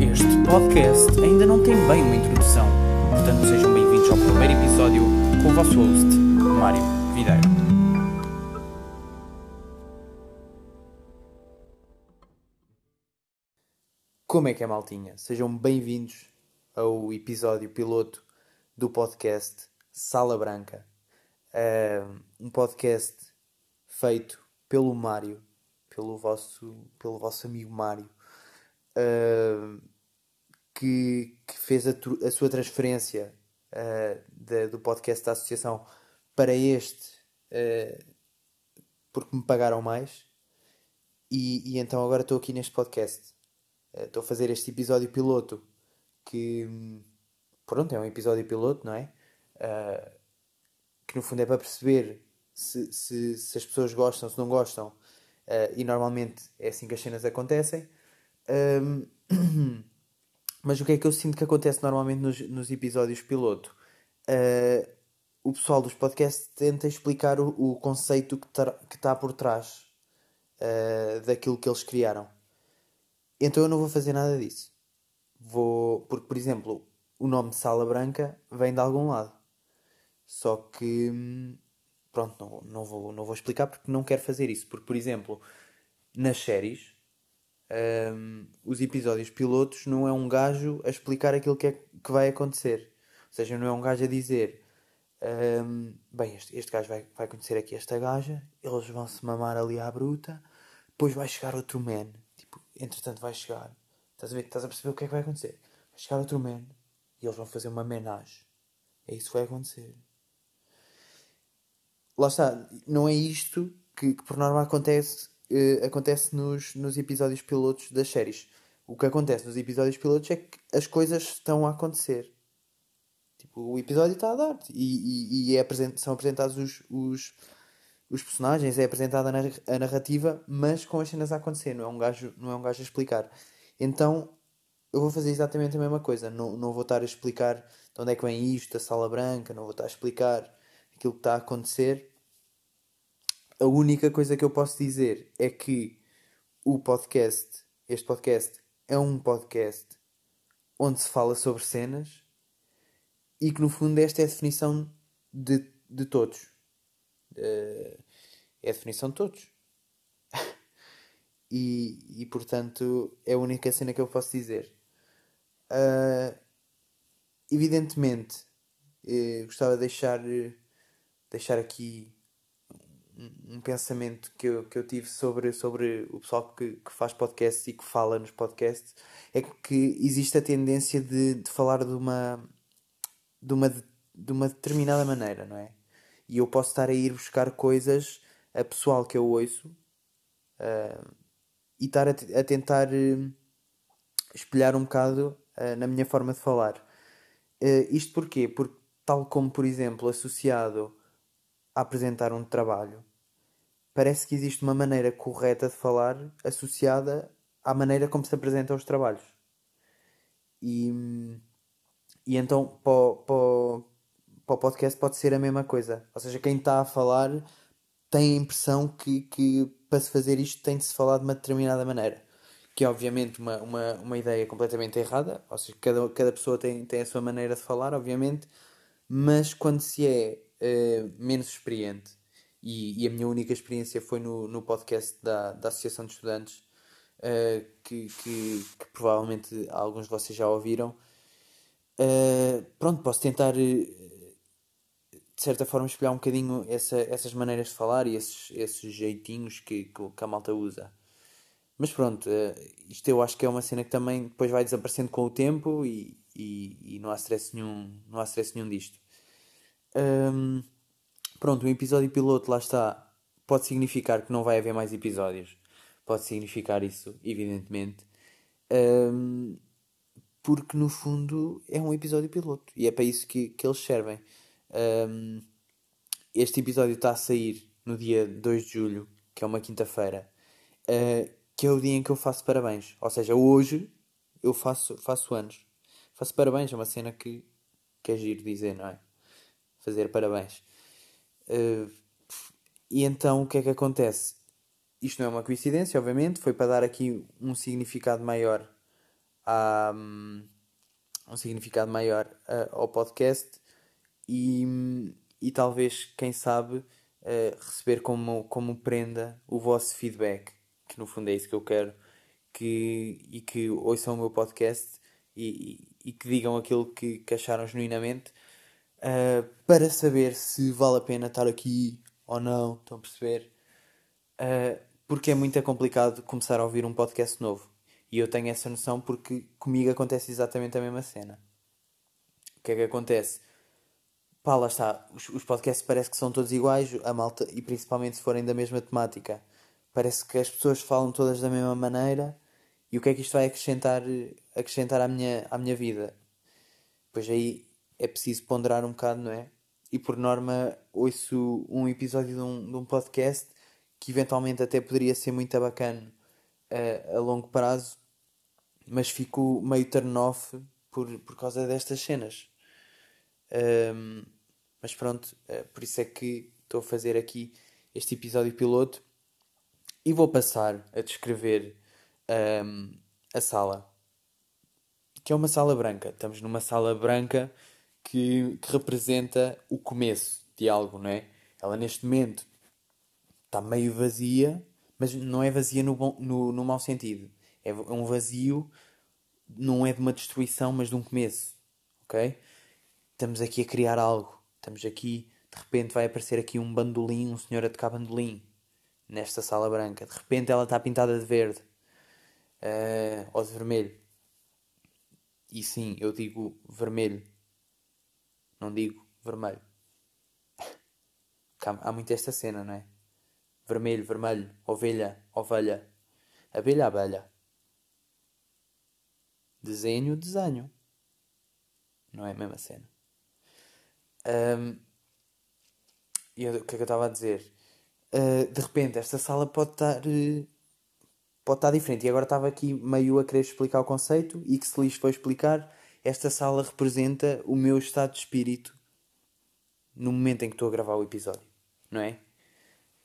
Este podcast ainda não tem bem uma introdução, portanto sejam bem-vindos ao primeiro episódio com o vosso host, Mário Videira. Como é que é, maltinha? Sejam bem-vindos ao episódio piloto do podcast Sala Branca. Um podcast feito pelo Mário, pelo vosso, pelo vosso amigo Mário, uh, que, que, fez a, a sua transferência uh, de, do podcast da associação para este uh, porque me pagaram mais e, e então agora estou aqui neste podcast. Estou a fazer este episódio piloto que pronto, é um episódio piloto, não é? que no fundo é para perceber se, se, se as pessoas gostam, se não gostam, uh, e normalmente é assim que as cenas acontecem. Um, mas o que é que eu sinto que acontece normalmente nos, nos episódios piloto? Uh, o pessoal dos podcasts tenta explicar o, o conceito que está tá por trás uh, daquilo que eles criaram. Então eu não vou fazer nada disso. Vou, porque, por exemplo, o nome Sala Branca vem de algum lado. Só que hum, pronto, não, não, vou, não vou explicar porque não quero fazer isso. Porque, por exemplo, nas séries, um, os episódios pilotos não é um gajo a explicar aquilo que, é, que vai acontecer. Ou seja, não é um gajo a dizer um, bem, este, este gajo vai, vai conhecer aqui esta gaja, eles vão se mamar ali à bruta, depois vai chegar outro man. Tipo, entretanto vai chegar. Estás a ver? Estás a perceber o que é que vai acontecer? Vai chegar outro man e eles vão fazer uma menagem. É isso que vai acontecer lá está, não é isto que, que por norma acontece, uh, acontece nos, nos episódios pilotos das séries. O que acontece nos episódios pilotos é que as coisas estão a acontecer. Tipo, o episódio está a dar e, e, e é apresent são apresentados os, os, os personagens, é apresentada a narrativa, mas com as cenas a acontecer, não é um gajo, não é um gajo a explicar. Então eu vou fazer exatamente a mesma coisa. Não, não vou estar a explicar de onde é que vem isto, a sala branca, não vou estar a explicar aquilo que está a acontecer, a única coisa que eu posso dizer é que o podcast, este podcast, é um podcast onde se fala sobre cenas e que no fundo esta é a definição de, de todos. Uh, é a definição de todos. e, e portanto é a única cena que eu posso dizer. Uh, evidentemente, uh, gostava de deixar, deixar aqui um pensamento que eu, que eu tive sobre, sobre o pessoal que, que faz podcasts e que fala nos podcasts é que existe a tendência de, de falar de uma, de, uma, de uma determinada maneira, não é? E eu posso estar a ir buscar coisas a pessoal que eu ouço uh, e estar a, a tentar uh, espelhar um bocado uh, na minha forma de falar. isto porquê? Porque, tal como, por exemplo, associado a apresentar um trabalho, parece que existe uma maneira correta de falar associada à maneira como se apresentam os trabalhos. E, e então para o, para, o podcast pode ser a mesma coisa. Ou seja, quem está a falar tem a impressão que, que para se fazer isto tem de se falar de uma determinada maneira. Que é obviamente uma, uma, uma ideia completamente errada, ou seja, cada, cada pessoa tem, tem a sua maneira de falar, obviamente, mas quando se é uh, menos experiente e, e, a minha única experiência foi no, no podcast da, da Associação de Estudantes, uh, que, que, que, provavelmente alguns de vocês já ouviram. Uh, pronto, posso tentar de certa forma espelhar um bocadinho essa, essas maneiras de falar e esses, esses jeitinhos que, que a malta usa. Mas pronto, isto eu acho que é uma cena que também depois vai desaparecendo com o tempo e, e, e não há stress nenhum, não há stress nenhum disto. Um, pronto, um episódio piloto, lá está, pode significar que não vai haver mais episódios. Pode significar isso, evidentemente. Um, porque no fundo é um episódio piloto e é para isso que, que eles servem. Um, este episódio está a sair no dia 2 de julho, que é uma quinta-feira, uh, que é o dia em que eu faço parabéns. Ou seja, hoje eu faço, faço anos. Faço parabéns, é uma cena que, que é giro dizer, não é? fazer parabéns. Uh, e então o que é que acontece? Isto não é uma coincidência, obviamente, foi para dar aqui um significado maior um, um significado maior uh, ao podcast e, e talvez, quem sabe, uh, receber como, como prenda o vosso feedback, que no fundo é isso que eu quero, que, e que ouçam o meu podcast e, e, e que digam aquilo que, que acharam genuinamente uh, para saber se vale a pena estar aqui ou não, estão a perceber? Uh, porque é muito complicado começar a ouvir um podcast novo. E eu tenho essa noção porque comigo acontece exatamente a mesma cena. O que é que acontece? Pá, lá está. Os, os podcasts parece que são todos iguais, a malta, e principalmente se forem da mesma temática. Parece que as pessoas falam todas da mesma maneira. E o que é que isto vai acrescentar, acrescentar à, minha, à minha vida? Pois aí é preciso ponderar um bocado, não é? E por norma ouço um episódio de um, de um podcast que eventualmente até poderia ser muito bacana a, a longo prazo, mas fico meio turn off por, por causa destas cenas. Um, mas pronto, uh, por isso é que estou a fazer aqui este episódio piloto e vou passar a descrever um, a sala, que é uma sala branca. Estamos numa sala branca que, que representa o começo de algo, não é? Ela neste momento está meio vazia, mas não é vazia no, bom, no, no mau sentido. É um vazio, não é de uma destruição, mas de um começo, ok? Estamos aqui a criar algo. Estamos aqui, de repente vai aparecer aqui um bandolim, um senhor a tocar bandolim, nesta sala branca. De repente ela está pintada de verde, uh, ou de vermelho. E sim, eu digo vermelho, não digo vermelho. Há muito esta cena, não é? Vermelho, vermelho, ovelha, ovelha, abelha, abelha. Desenho, desenho. Não é a mesma cena. Um, e o que é que eu estava a dizer? Uh, de repente, esta sala pode estar. Uh, pode estar diferente. E agora estava aqui meio a querer explicar o conceito e que se lhes foi explicar esta sala representa o meu estado de espírito no momento em que estou a gravar o episódio, não é?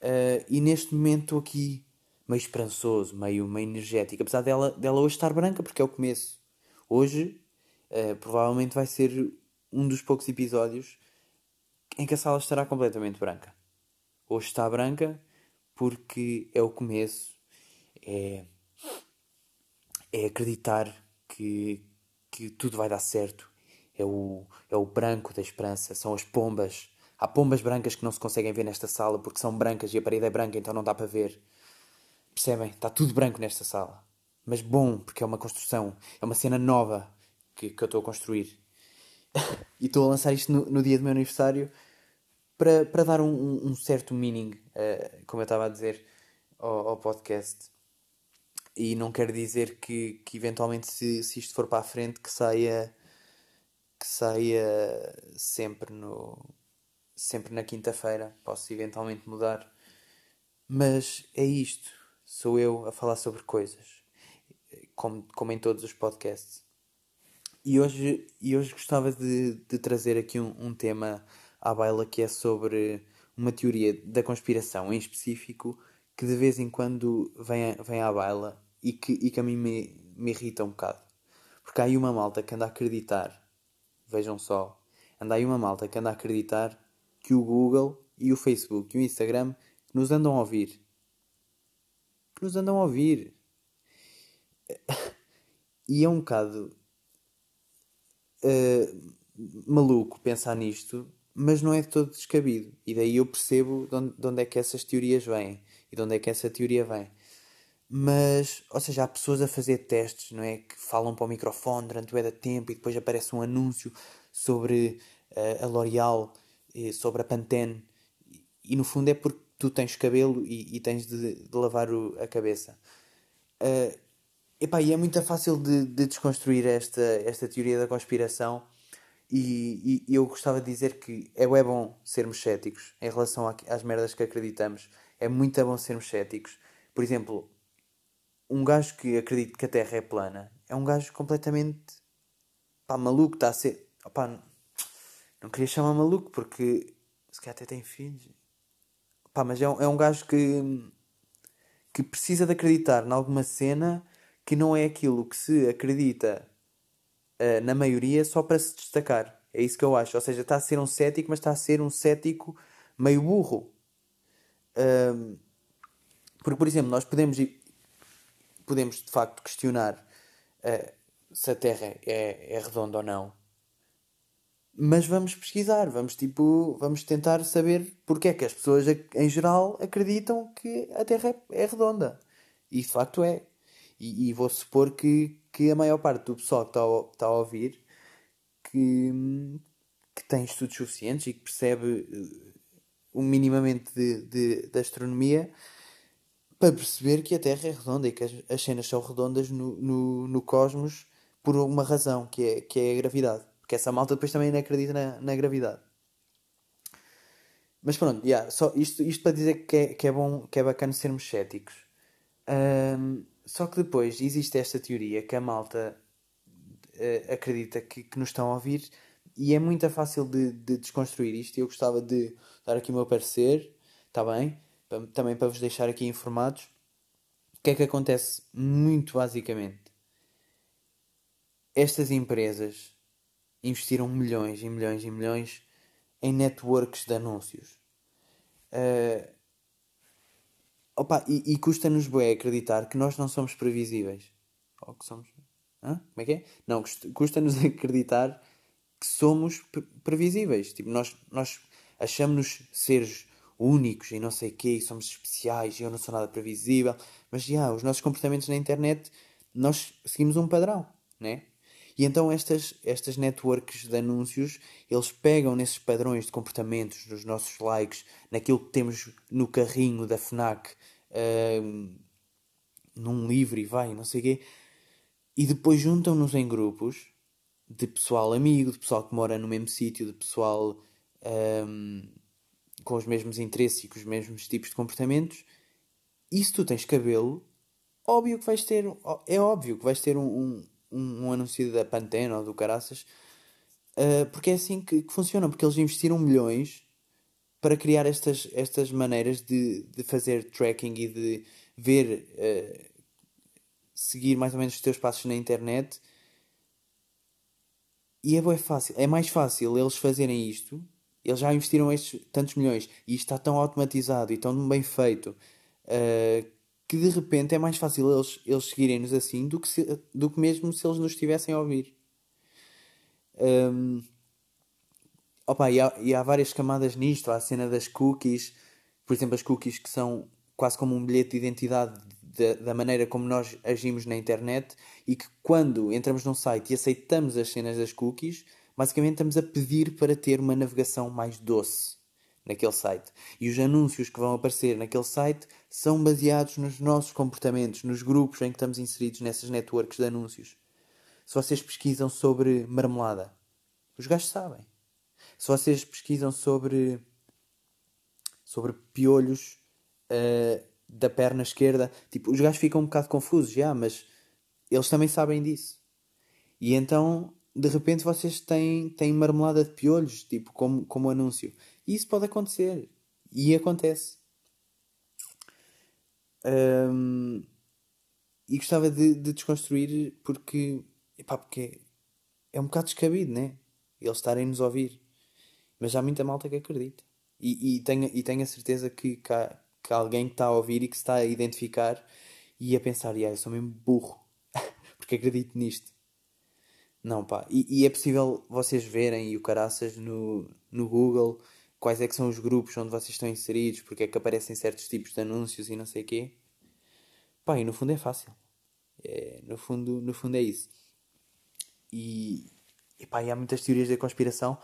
Uh, e neste momento estou aqui meio esperançoso, meio, meio energético, apesar dela, dela hoje estar branca, porque é o começo. Hoje, uh, provavelmente, vai ser um dos poucos episódios em que a sala estará completamente branca. Hoje está branca porque é o começo, é, é acreditar que, que tudo vai dar certo. É o, é o branco da esperança, são as pombas. Há pombas brancas que não se conseguem ver nesta sala porque são brancas e a parede é branca, então não dá para ver. Percebem? Está tudo branco nesta sala. Mas bom, porque é uma construção, é uma cena nova que, que eu estou a construir. e estou a lançar isto no, no, dia do meu aniversário para, para dar um, um certo meaning, uh, como eu estava a dizer, ao, ao podcast. E não quer dizer que, que eventualmente, se, se isto for para a frente, que saia, que saia sempre, no, sempre na quinta-feira. Posso eventualmente mudar. Mas é isto. Sou eu a falar sobre coisas. Como, como em todos os podcasts. E hoje, e hoje gostava de, de trazer aqui um, um tema à baila que é sobre uma teoria da conspiração em específico que de vez em quando vem, vem à baila e que, e que a mim me, me irrita um bocado. Porque há aí uma malta que anda a acreditar, vejam só, anda aí uma malta que anda a acreditar que o Google e o Facebook e o Instagram nos andam a ouvir. Que nos andam a ouvir. E é um bocado uh, maluco pensar nisto, mas não é de todo descabido. E daí eu percebo de onde, de onde é que essas teorias vêm e de onde é que essa teoria vem. Mas, ou seja, há pessoas a fazer testes, não é? Que falam para o microfone durante o da tempo e depois aparece um anúncio sobre uh, a L'Oreal, sobre a Pantene. E, no fundo é porque tu tens cabelo e, e tens de, de lavar o, a cabeça. Uh, epá, e é muito fácil de, de, desconstruir esta, esta teoria da conspiração. E, e, eu gostava de dizer que é, é bom sermos céticos em relação às merdas que acreditamos. É muito bom sermos céticos. Por exemplo, um gajo que acredita que a Terra é plana é um gajo completamente pá, maluco, está a ser. Não queria chamar maluco porque se calhar até tem filhos. Pá, mas é um, é um gajo que, que precisa de acreditar em alguma cena que não é aquilo que se acredita uh, na maioria só para se destacar. É isso que eu acho. Ou seja, está a ser um cético, mas está a ser um cético meio burro. Porque, por exemplo, nós podemos, podemos de facto questionar uh, se a Terra é, é redonda ou não. Mas vamos pesquisar, vamos tipo, vamos tentar saber porque é que as pessoas em geral acreditam que a Terra é, é redonda. E de facto é. E, e, vou supor que, que a maior parte do pessoal que está a, está a ouvir que, que tem estudos suficientes e que percebe eh, minimamente de, de, de astronomia para perceber que a Terra é redonda e que as, as cenas são redondas no, no, no cosmos por uma razão, que é, que é a gravidade. Porque essa malta depois também não acredita na, na gravidade. Mas pronto, yeah, só isto, isto para dizer que é, que é bom, que é bacana sermos céticos. Um, só que depois existe esta teoria que a malta uh, acredita que, que nos estão a ouvir e é muito fácil de, de desconstruir isto. Eu gostava de dar aqui o meu parecer, está bem? Também para vos deixar aqui informados. O que é que acontece muito basicamente? Estas empresas investiram milhões e milhões e milhões em networks de anúncios. Uh, opa, e, e custa-nos bem acreditar que nós não somos previsíveis. Ou que somos. Hã? Como é que é? Não, custa-nos acreditar que somos previsíveis. Tipo, nós, nós achamos-nos seres únicos e não sei o quê, somos especiais e eu não sou nada previsível. Mas já, os nossos comportamentos na internet, nós seguimos um padrão, né? E então estas, estas networks de anúncios, eles pegam nesses padrões de comportamentos, nos nossos likes, naquilo que temos no carrinho da FNAC, uh, num livro e vai, não sei o quê, e depois juntam-nos em grupos de pessoal amigo, de pessoal que mora no mesmo sítio, de pessoal um, com os mesmos interesses e com os mesmos tipos de comportamentos. E se tu tens cabelo, óbvio que vais ter, é óbvio que vais ter um, um um, anúncio da Pantene ou do Caraças, uh, porque é assim que, que, funciona, porque eles investiram milhões para criar estas, estas maneiras de, de fazer tracking e de ver, uh, seguir mais ou menos os teus passos na internet. E é bem fácil, é mais fácil eles fazerem isto, eles já investiram estes tantos milhões e isto está tão automatizado e tão bem feito uh, que de repente é mais fácil eles, eles seguirem-nos assim do que, se, do que mesmo se eles nos estivessem a ouvir. Um, opa, e, há, e há várias camadas nisto. Há a cena das cookies, por exemplo, as cookies que são quase como um bilhete de identidade da, da maneira como nós agimos na internet e que quando entramos num site e aceitamos as cenas das cookies, basicamente estamos a pedir para ter uma navegação mais doce naquele site. E os anúncios que vão aparecer naquele site são baseados nos nossos comportamentos, nos grupos em que estamos inseridos nessas networks de anúncios. Se vocês pesquisam sobre marmelada, os gajos sabem. Se vocês pesquisam sobre sobre piolhos uh, da perna esquerda, tipo, os gajos ficam um bocado confusos, já, mas eles também sabem disso. E então, de repente, vocês têm, têm marmelada de piolhos, tipo, como, como anúncio. E isso pode acontecer. E acontece. Um, e gostava de, de desconstruir porque, epá, porque é um bocado descabido, né? Eles estarem nos ouvir. Mas há muita malta que acredita. E, e, tenho, e tenho a certeza que, que, há, que há alguém que está a ouvir e que se está a identificar e a pensar, yeah, eu sou mesmo burro porque acredito nisto. Não, pá. E, e, é possível vocês verem e o caraças no, no Google quais é que são os grupos onde vocês estão inseridos, porque é que aparecem certos tipos de anúncios e não sei o quê. Pá, e no fundo é fácil. É, no, fundo, no fundo é isso. E, e, pá, e há muitas teorias da conspiração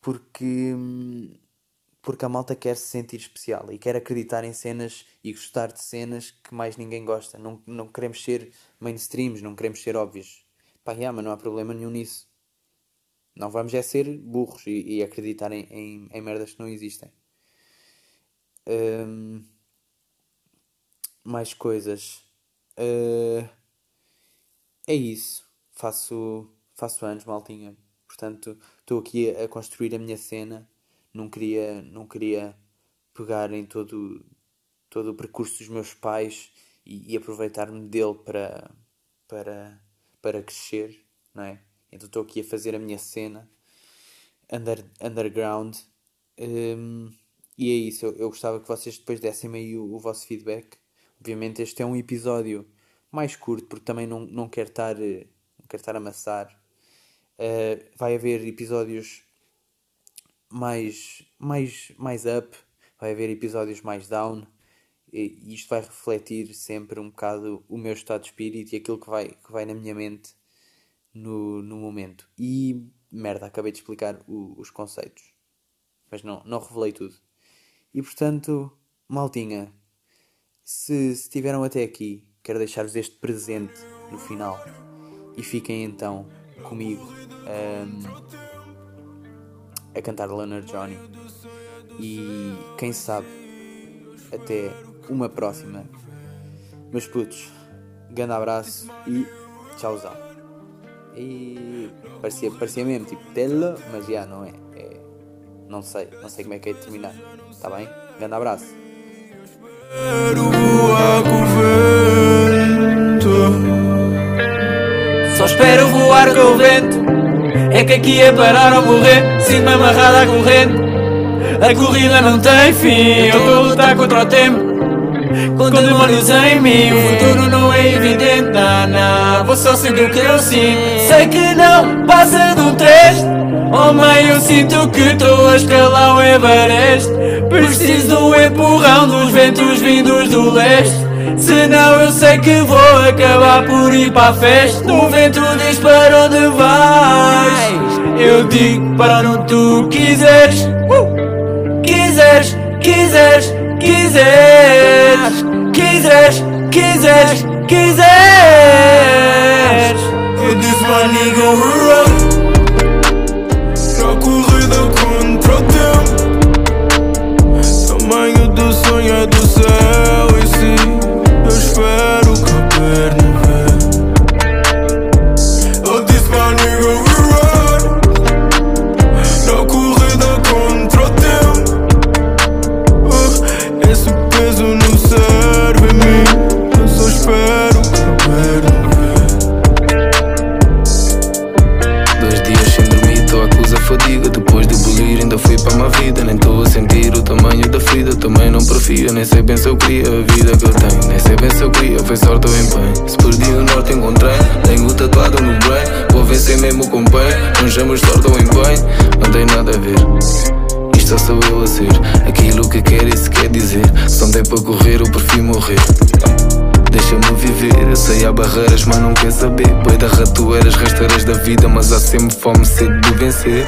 porque, porque a malta quer se sentir especial e quer acreditar em cenas e gostar de cenas que mais ninguém gosta. Não, não queremos ser mainstreams, não queremos ser óbvios. Pá, yeah, mas não há problema nenhum nisso. Não vamos é ser burros e, e acreditar em, em, em, merdas que não existem. Um, mais coisas. Uh, é isso. Faço, faço anos, maltinha. Portanto, estou aqui a, construir a minha cena. Não queria, não queria pegar em todo, todo o percurso dos meus pais e, e aproveitar-me dele para, para, para crescer, não é? Então estou aqui a fazer a minha cena under, underground. Um, e é isso, eu, eu, gostava que vocês depois dessem aí o, o, vosso feedback. Obviamente este é um episódio mais curto, porque também não, não quero estar, não quero estar a amassar. Uh, vai haver episódios mais, mais, mais up, vai haver episódios mais down e isto vai refletir sempre um bocado o meu estado de espírito e aquilo que vai, que vai na minha mente no, no momento. E merda, acabei de explicar o, os conceitos, mas não, não revelei tudo. E portanto, maltinha, se, estiveram até aqui, quero deixar-vos este presente no final e fiquem então comigo um, a cantar Leonard Johnny. E quem sabe, até uma próxima. Meus putos, grande abraço e tchauzão. E parecia, parecia mesmo tipo tela, mas já não é. é. Não sei, não sei como é que é de terminar. Está bem? Grande abraço. Só espero voar com o vento é que aqui é parar ou morrer Sinto-me amarrado à corrente A corrida não tem fim Eu estou a lutar contra o tempo Com demônios em mim O futuro não é evidente não Vou só seguir o que eu sinto. Sei que não passa de um teste Oh mãe, eu sinto que estou a escalar o Everest. Preciso do empurrão dos ventos vindos do leste. Senão eu sei que vou acabar por ir para a festa. O vento diz para onde vais. Eu digo para onde tu quiseres. Uh! Quiseres, quiseres, quiseres Quiseres, quiseres, quiseres. Eu disse my nigga run Na corrida contra o tempo Tamanho do sonho é do céu bem, chamo sorte ou empenho Não tem nada a ver. Isto só sou eu a ser Aquilo que quer e se quer dizer. Se não tem para correr, eu prefiro morrer. Deixa-me viver, eu sei há barreiras, mas não quer saber. Boi da ratoeiras, rasteiras da vida Mas há sempre fome, sede de vencer